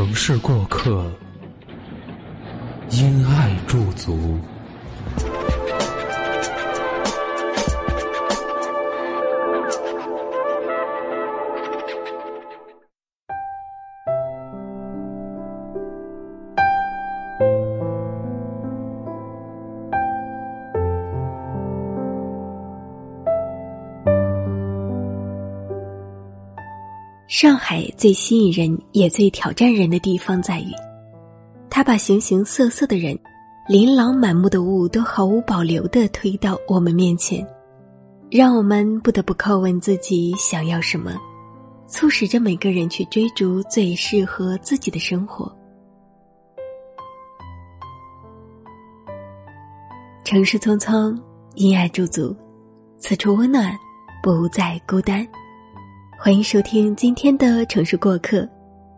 城市过客，因爱驻足。上海最吸引人也最挑战人的地方在于，它把形形色色的人、琳琅满目的物都毫无保留的推到我们面前，让我们不得不叩问自己想要什么，促使着每个人去追逐最适合自己的生活。城市匆匆，因爱驻足，此处温暖，不再孤单。欢迎收听今天的城市过客，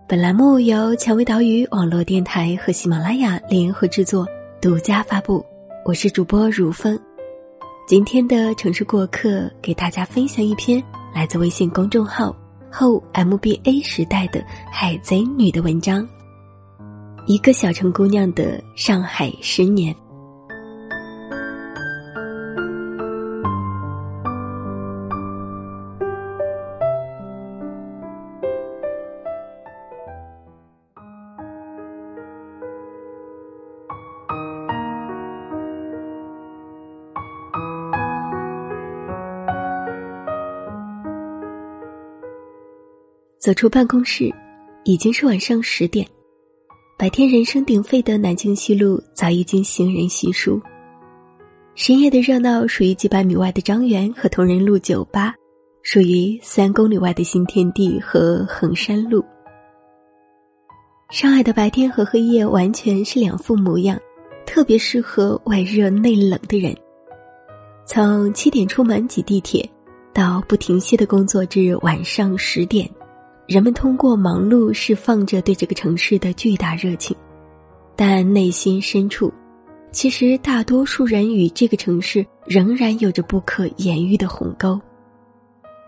本栏目由蔷薇岛屿网络电台和喜马拉雅联合制作，独家发布。我是主播如风。今天的城市过客，给大家分享一篇来自微信公众号后 MBA 时代的海贼女的文章，一个小城姑娘的上海十年。走出办公室，已经是晚上十点。白天人声鼎沸的南京西路早已经行人稀疏。深夜的热闹属于几百米外的张园和同仁路酒吧，属于三公里外的新天地和衡山路。上海的白天和黑夜完全是两副模样，特别适合外热内冷的人。从七点出门挤地铁，到不停歇的工作至晚上十点。人们通过忙碌释放着对这个城市的巨大热情，但内心深处，其实大多数人与这个城市仍然有着不可言喻的鸿沟。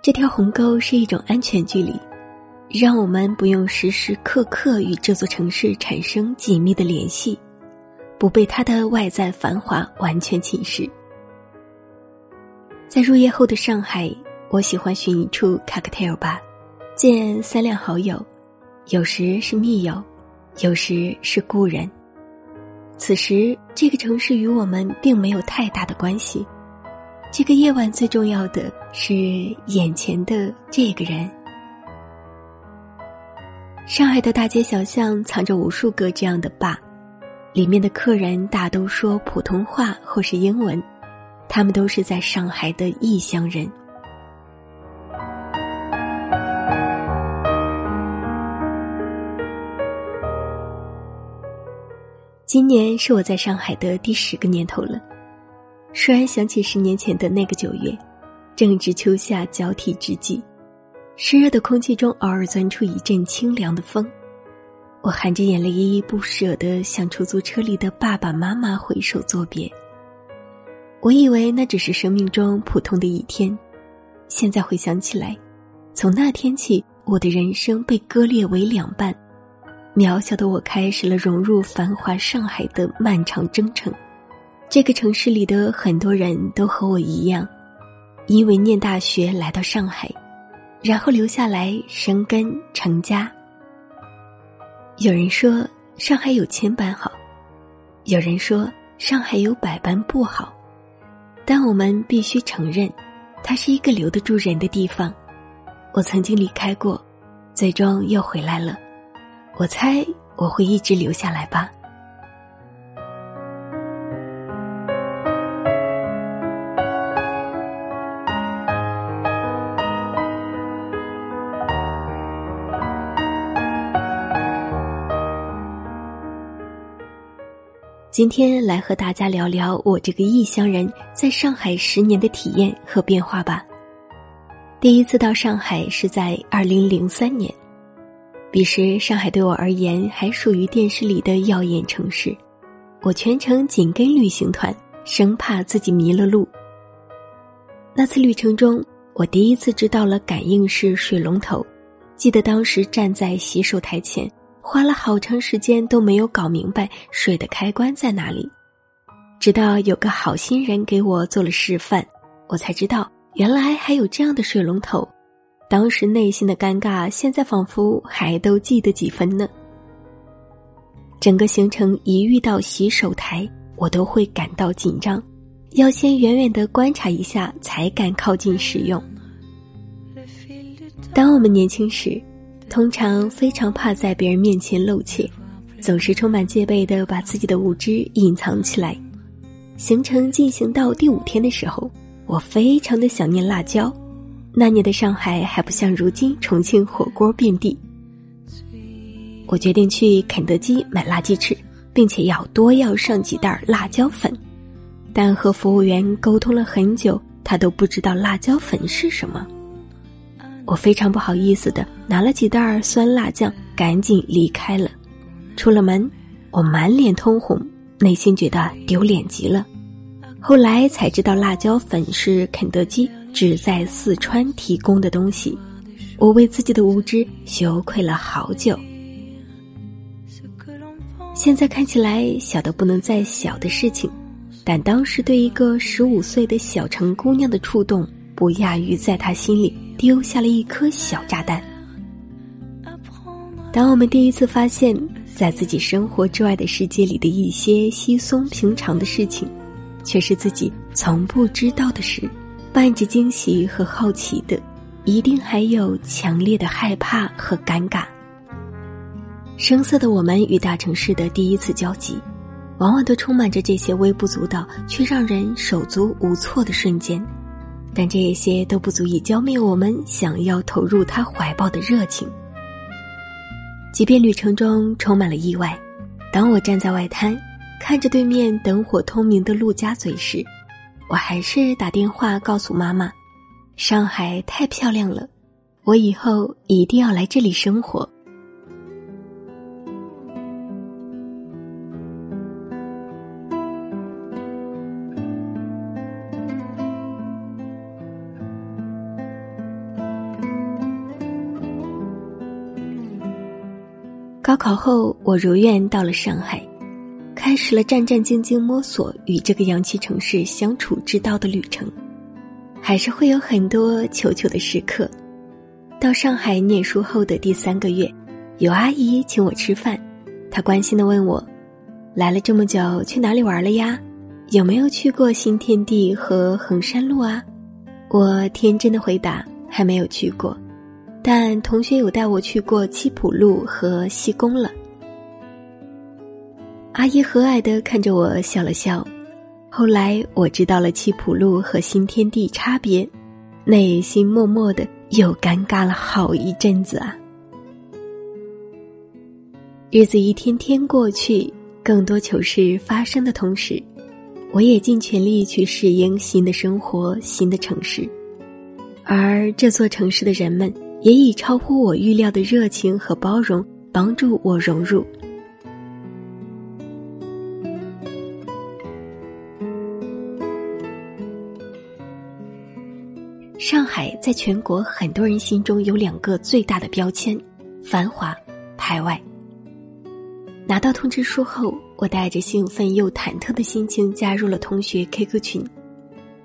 这条鸿沟是一种安全距离，让我们不用时时刻刻与这座城市产生紧密的联系，不被它的外在繁华完全侵蚀。在入夜后的上海，我喜欢寻一处 cocktail 吧。见三两好友，有时是密友，有时是故人。此时，这个城市与我们并没有太大的关系。这个夜晚最重要的是眼前的这个人。上海的大街小巷藏着无数个这样的坝，里面的客人大都说普通话或是英文，他们都是在上海的异乡人。今年是我在上海的第十个年头了。突然想起十年前的那个九月，正值秋夏交替之际，湿热的空气中偶尔钻出一阵清凉的风。我含着眼泪依依不舍地向出租车里的爸爸妈妈挥手作别。我以为那只是生命中普通的一天，现在回想起来，从那天起，我的人生被割裂为两半。渺小的我开始了融入繁华上海的漫长征程。这个城市里的很多人都和我一样，因为念大学来到上海，然后留下来生根成家。有人说上海有千般好，有人说上海有百般不好，但我们必须承认，它是一个留得住人的地方。我曾经离开过，最终又回来了。我猜我会一直留下来吧。今天来和大家聊聊我这个异乡人在上海十年的体验和变化吧。第一次到上海是在二零零三年彼时上海对我而言还属于电视里的耀眼城市，我全程紧跟旅行团，生怕自己迷了路。那次旅程中，我第一次知道了感应式水龙头，记得当时站在洗手台前。花了好长时间都没有搞明白水的开关在哪里，直到有个好心人给我做了示范，我才知道原来还有这样的水龙头。当时内心的尴尬，现在仿佛还都记得几分呢。整个行程一遇到洗手台，我都会感到紧张，要先远远的观察一下，才敢靠近使用。当我们年轻时。通常非常怕在别人面前露怯，总是充满戒备的把自己的无知隐藏起来。行程进行到第五天的时候，我非常的想念辣椒。那年的上海还不像如今重庆火锅遍地。我决定去肯德基买辣鸡翅，并且要多要上几袋辣椒粉。但和服务员沟通了很久，他都不知道辣椒粉是什么。我非常不好意思的拿了几袋酸辣酱，赶紧离开了。出了门，我满脸通红，内心觉得丢脸极了。后来才知道，辣椒粉是肯德基只在四川提供的东西。我为自己的无知羞愧了好久。现在看起来小的不能再小的事情，但当时对一个十五岁的小城姑娘的触动，不亚于在她心里。丢下了一颗小炸弹。当我们第一次发现，在自己生活之外的世界里的一些稀松平常的事情，却是自己从不知道的事，伴着惊喜和好奇的，一定还有强烈的害怕和尴尬。生涩的我们与大城市的第一次交集，往往都充满着这些微不足道却让人手足无措的瞬间。但这些都不足以浇灭我们想要投入他怀抱的热情。即便旅程中充满了意外，当我站在外滩，看着对面灯火通明的陆家嘴时，我还是打电话告诉妈妈：“上海太漂亮了，我以后一定要来这里生活。”高考后，我如愿到了上海，开始了战战兢兢摸索与这个洋气城市相处之道的旅程。还是会有很多求求的时刻。到上海念书后的第三个月，有阿姨请我吃饭，她关心的问我：“来了这么久，去哪里玩了呀？有没有去过新天地和衡山路啊？”我天真的回答：“还没有去过。”但同学有带我去过七浦路和西宫了。阿姨和蔼的看着我笑了笑。后来我知道了七浦路和新天地差别，内心默默的又尴尬了好一阵子啊。日子一天天过去，更多糗事发生的同时，我也尽全力去适应新的生活、新的城市，而这座城市的人们。也以超乎我预料的热情和包容帮助我融入。上海在全国很多人心中有两个最大的标签：繁华、排外。拿到通知书后，我带着兴奋又忐忑的心情加入了同学 QQ 群。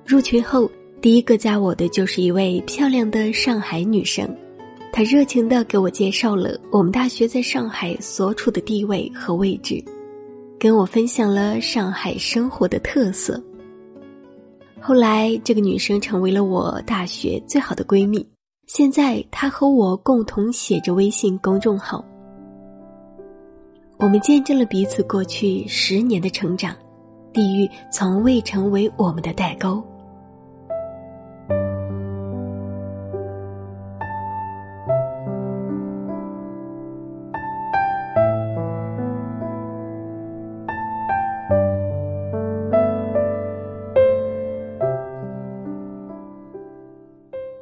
入群后，第一个加我的就是一位漂亮的上海女生。她热情的给我介绍了我们大学在上海所处的地位和位置，跟我分享了上海生活的特色。后来，这个女生成为了我大学最好的闺蜜。现在，她和我共同写着微信公众号。我们见证了彼此过去十年的成长，地狱从未成为我们的代沟。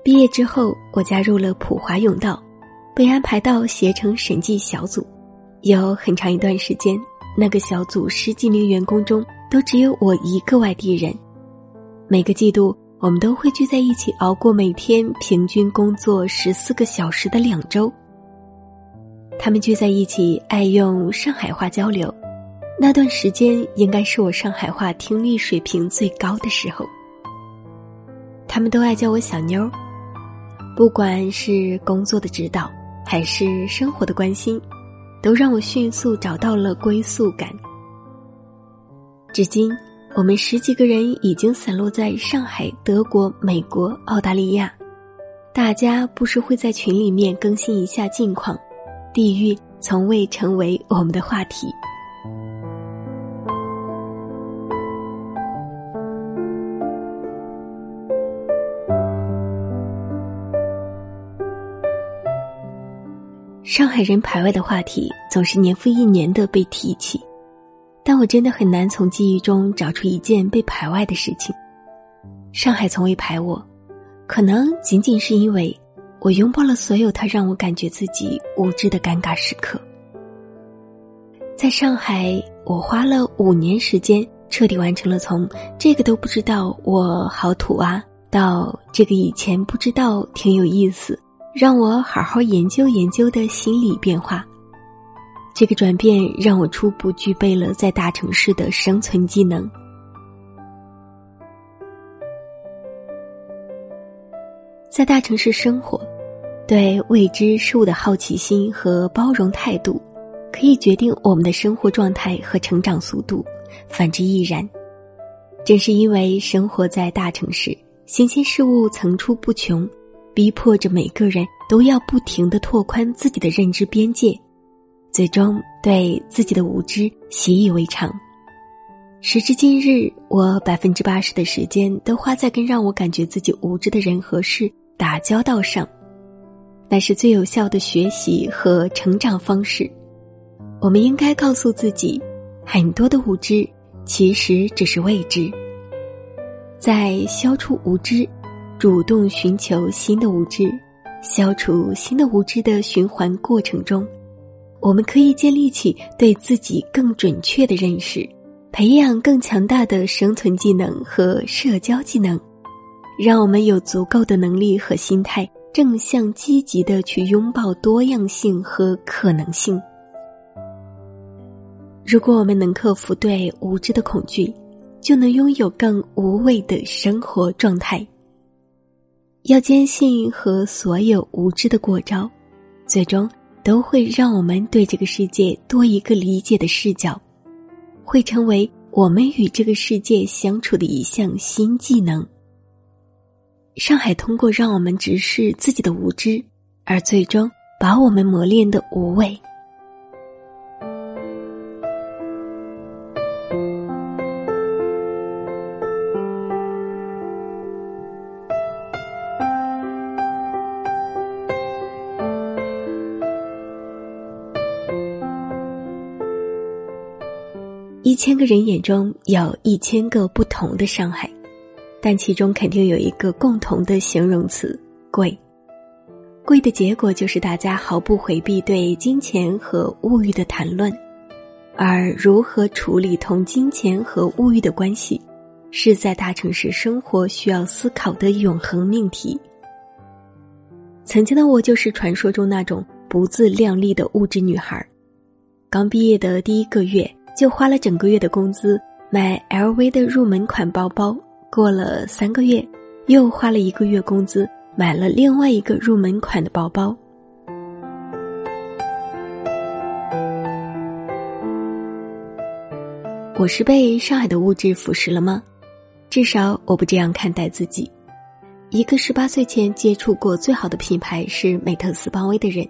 毕业之后，我加入了普华永道，被安排到携程审计小组。有很长一段时间，那个小组十几名员工中都只有我一个外地人。每个季度，我们都会聚在一起熬过每天平均工作十四个小时的两周。他们聚在一起，爱用上海话交流。那段时间，应该是我上海话听力水平最高的时候。他们都爱叫我小妞儿。不管是工作的指导，还是生活的关心，都让我迅速找到了归宿感。至今，我们十几个人已经散落在上海、德国、美国、澳大利亚，大家不时会在群里面更新一下近况。地域从未成为我们的话题。上海人排外的话题总是年复一年的被提起，但我真的很难从记忆中找出一件被排外的事情。上海从未排我，可能仅仅是因为我拥抱了所有他让我感觉自己无知的尴尬时刻。在上海，我花了五年时间彻底完成了从这个都不知道我好土啊，到这个以前不知道挺有意思。让我好好研究研究的心理变化，这个转变让我初步具备了在大城市的生存技能。在大城市生活，对未知事物的好奇心和包容态度，可以决定我们的生活状态和成长速度；反之亦然。正是因为生活在大城市，新鲜事物层出不穷。逼迫着每个人都要不停的拓宽自己的认知边界，最终对自己的无知习以为常。时至今日，我百分之八十的时间都花在跟让我感觉自己无知的人和事打交道上，那是最有效的学习和成长方式。我们应该告诉自己，很多的无知其实只是未知，在消除无知。主动寻求新的无知，消除新的无知的循环过程中，我们可以建立起对自己更准确的认识，培养更强大的生存技能和社交技能，让我们有足够的能力和心态，正向积极的去拥抱多样性和可能性。如果我们能克服对无知的恐惧，就能拥有更无畏的生活状态。要坚信和所有无知的过招，最终都会让我们对这个世界多一个理解的视角，会成为我们与这个世界相处的一项新技能。上海通过让我们直视自己的无知，而最终把我们磨练的无畏。千个人眼中有一千个不同的上海，但其中肯定有一个共同的形容词：贵。贵的结果就是大家毫不回避对金钱和物欲的谈论，而如何处理同金钱和物欲的关系，是在大城市生活需要思考的永恒命题。曾经的我就是传说中那种不自量力的物质女孩，刚毕业的第一个月。就花了整个月的工资买 LV 的入门款包包，过了三个月，又花了一个月工资买了另外一个入门款的包包。我是被上海的物质腐蚀了吗？至少我不这样看待自己。一个十八岁前接触过最好的品牌是美特斯邦威的人，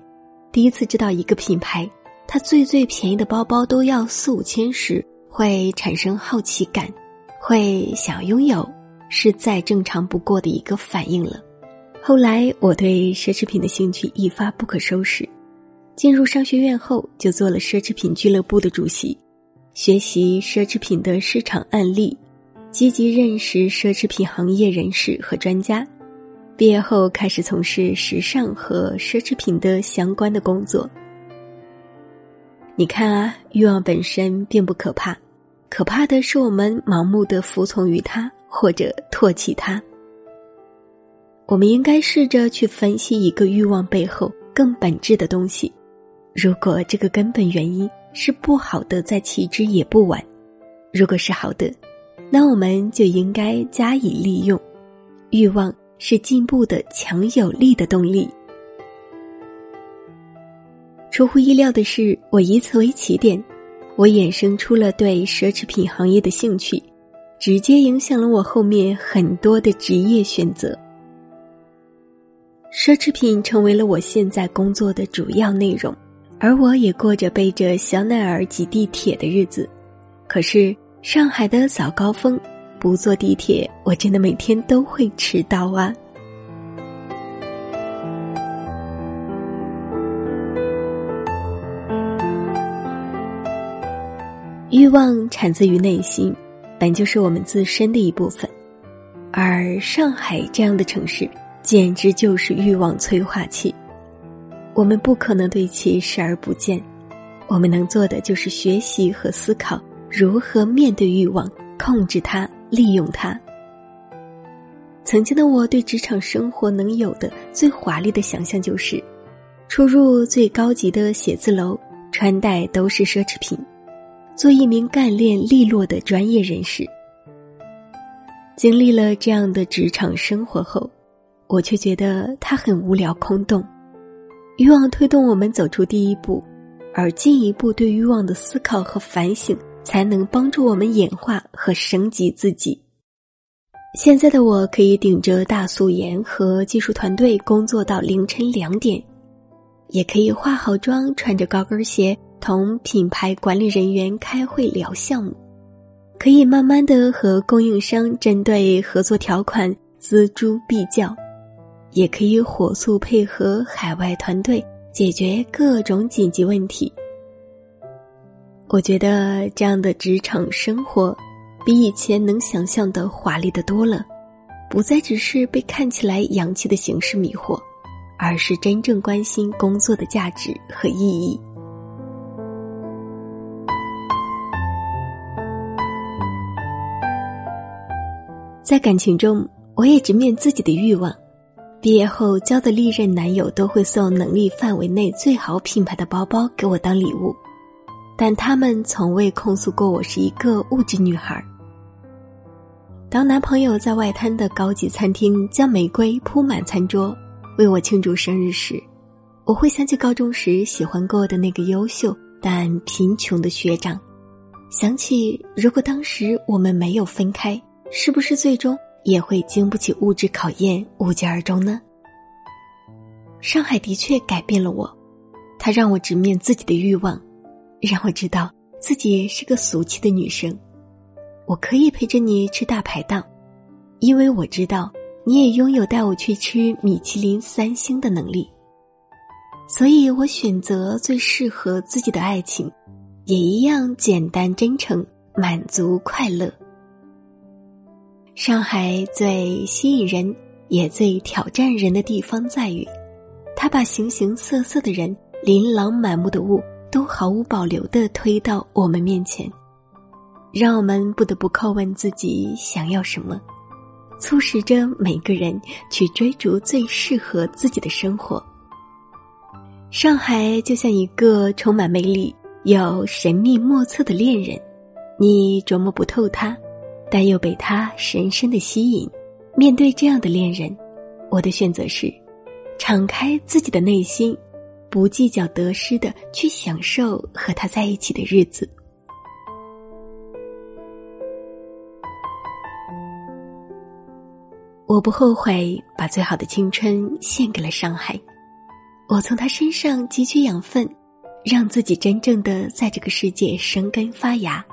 第一次知道一个品牌。他最最便宜的包包都要四五千时，会产生好奇感，会想拥有，是再正常不过的一个反应了。后来我对奢侈品的兴趣一发不可收拾，进入商学院后就做了奢侈品俱乐部的主席，学习奢侈品的市场案例，积极认识奢侈品行业人士和专家，毕业后开始从事时尚和奢侈品的相关的工作。你看啊，欲望本身并不可怕，可怕的是我们盲目的服从于它或者唾弃它。我们应该试着去分析一个欲望背后更本质的东西。如果这个根本原因是不好的，再弃之也不晚；如果是好的，那我们就应该加以利用。欲望是进步的强有力的动力。出乎意料的是，我以此为起点，我衍生出了对奢侈品行业的兴趣，直接影响了我后面很多的职业选择。奢侈品成为了我现在工作的主要内容，而我也过着背着香奈儿挤地铁的日子。可是上海的早高峰，不坐地铁，我真的每天都会迟到啊！欲望产自于内心，本就是我们自身的一部分，而上海这样的城市。简直就是欲望催化器，我们不可能对其视而不见。我们能做的就是学习和思考如何面对欲望，控制它，利用它。曾经的我对职场生活能有的最华丽的想象就是，出入最高级的写字楼，穿戴都是奢侈品，做一名干练利落的专业人士。经历了这样的职场生活后。我却觉得它很无聊空洞，欲望推动我们走出第一步，而进一步对欲望的思考和反省，才能帮助我们演化和升级自己。现在的我可以顶着大素颜和技术团队工作到凌晨两点，也可以化好妆，穿着高跟鞋同品牌管理人员开会聊项目，可以慢慢的和供应商针对合作条款锱铢必较。也可以火速配合海外团队解决各种紧急问题。我觉得这样的职场生活，比以前能想象的华丽的多了，不再只是被看起来洋气的形式迷惑，而是真正关心工作的价值和意义。在感情中，我也直面自己的欲望。毕业后交的历任男友都会送能力范围内最好品牌的包包给我当礼物，但他们从未控诉过我是一个物质女孩。当男朋友在外滩的高级餐厅将玫瑰铺满餐桌，为我庆祝生日时，我会想起高中时喜欢过的那个优秀但贫穷的学长，想起如果当时我们没有分开，是不是最终？也会经不起物质考验，无疾而终呢。上海的确改变了我，它让我直面自己的欲望，让我知道自己是个俗气的女生。我可以陪着你吃大排档，因为我知道你也拥有带我去吃米其林三星的能力。所以我选择最适合自己的爱情，也一样简单真诚，满足快乐。上海最吸引人也最挑战人的地方在于，他把形形色色的人、琳琅满目的物都毫无保留的推到我们面前，让我们不得不叩问自己想要什么，促使着每个人去追逐最适合自己的生活。上海就像一个充满魅力又神秘莫测的恋人，你琢磨不透他。但又被他深深的吸引。面对这样的恋人，我的选择是：敞开自己的内心，不计较得失的去享受和他在一起的日子。我不后悔把最好的青春献给了上海。我从他身上汲取养分，让自己真正的在这个世界生根发芽。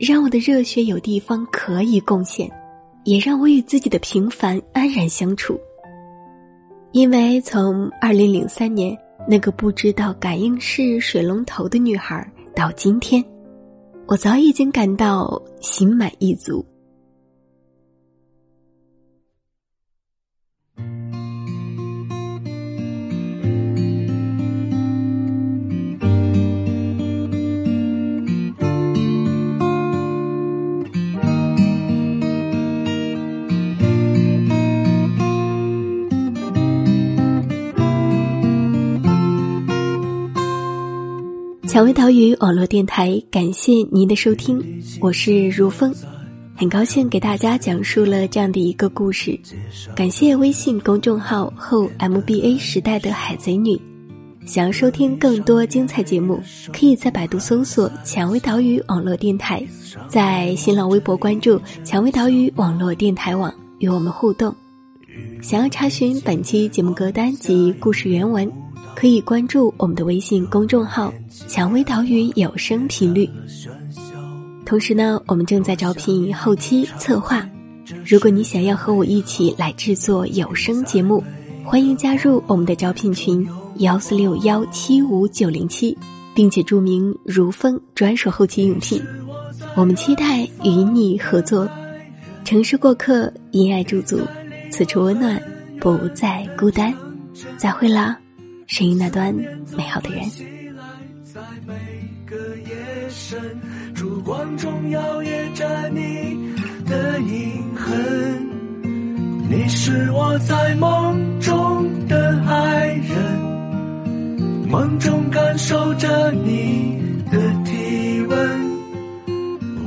让我的热血有地方可以贡献，也让我与自己的平凡安然相处。因为从二零零三年那个不知道感应式水龙头的女孩到今天，我早已经感到心满意足。蔷薇岛屿网络电台，感谢您的收听，我是如风，很高兴给大家讲述了这样的一个故事。感谢微信公众号后 MBA 时代的海贼女。想要收听更多精彩节目，可以在百度搜索“蔷薇岛屿网络电台”，在新浪微博关注“蔷薇岛屿网络电台网”，与我们互动。想要查询本期节目歌单及故事原文。可以关注我们的微信公众号“蔷薇岛屿有声频率”。同时呢，我们正在招聘后期策划。如果你想要和我一起来制作有声节目，欢迎加入我们的招聘群幺四六幺七五九零七，并且注明“如风”专属后期应聘。我们期待与你合作。城市过客，因爱驻足，此处温暖，不再孤单。再会啦。声音那端美好的人。在每个夜深烛光中摇曳着你的影痕你是我在梦中的爱人。梦中感受着你的体温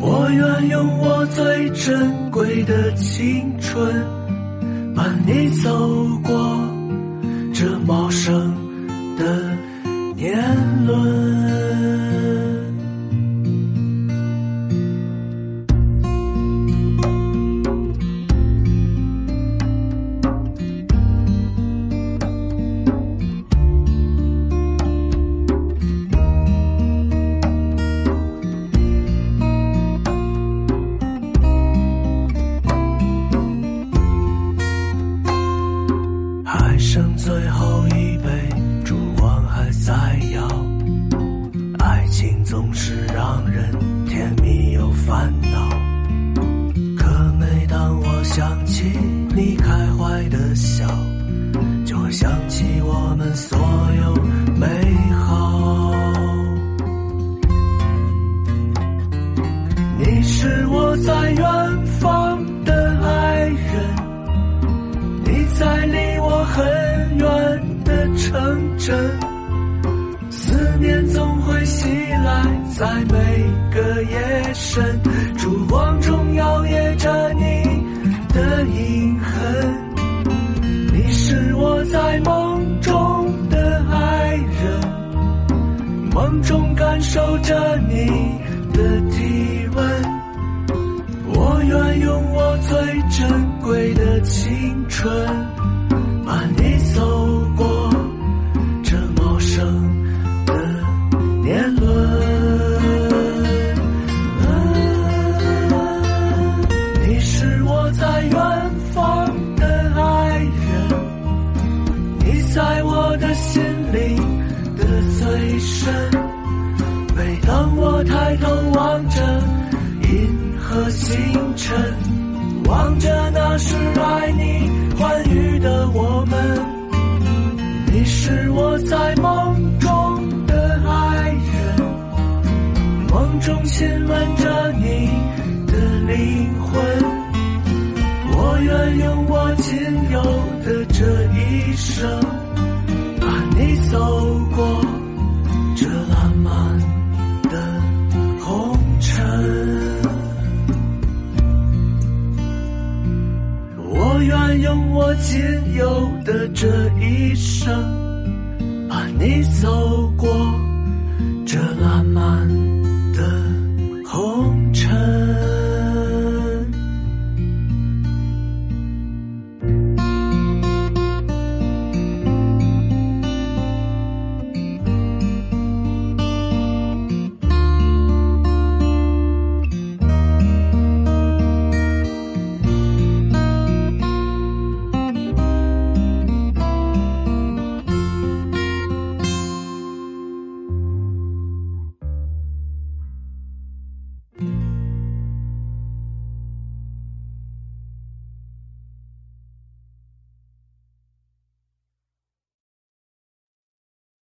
我愿用我最珍贵的青春伴你走过这茂盛的年轮。远的城镇，思念总会袭来，在每个夜深，烛光中摇曳着你的影痕。你是我在梦中的爱人，梦中感受着你的体温。我愿用我最珍贵的青春，星辰，望着那时爱你欢愉的我们，你是我在梦中的爱人，梦中亲吻着你的灵魂。我愿用我仅有的这一生，伴你走仅有的这一生，伴你走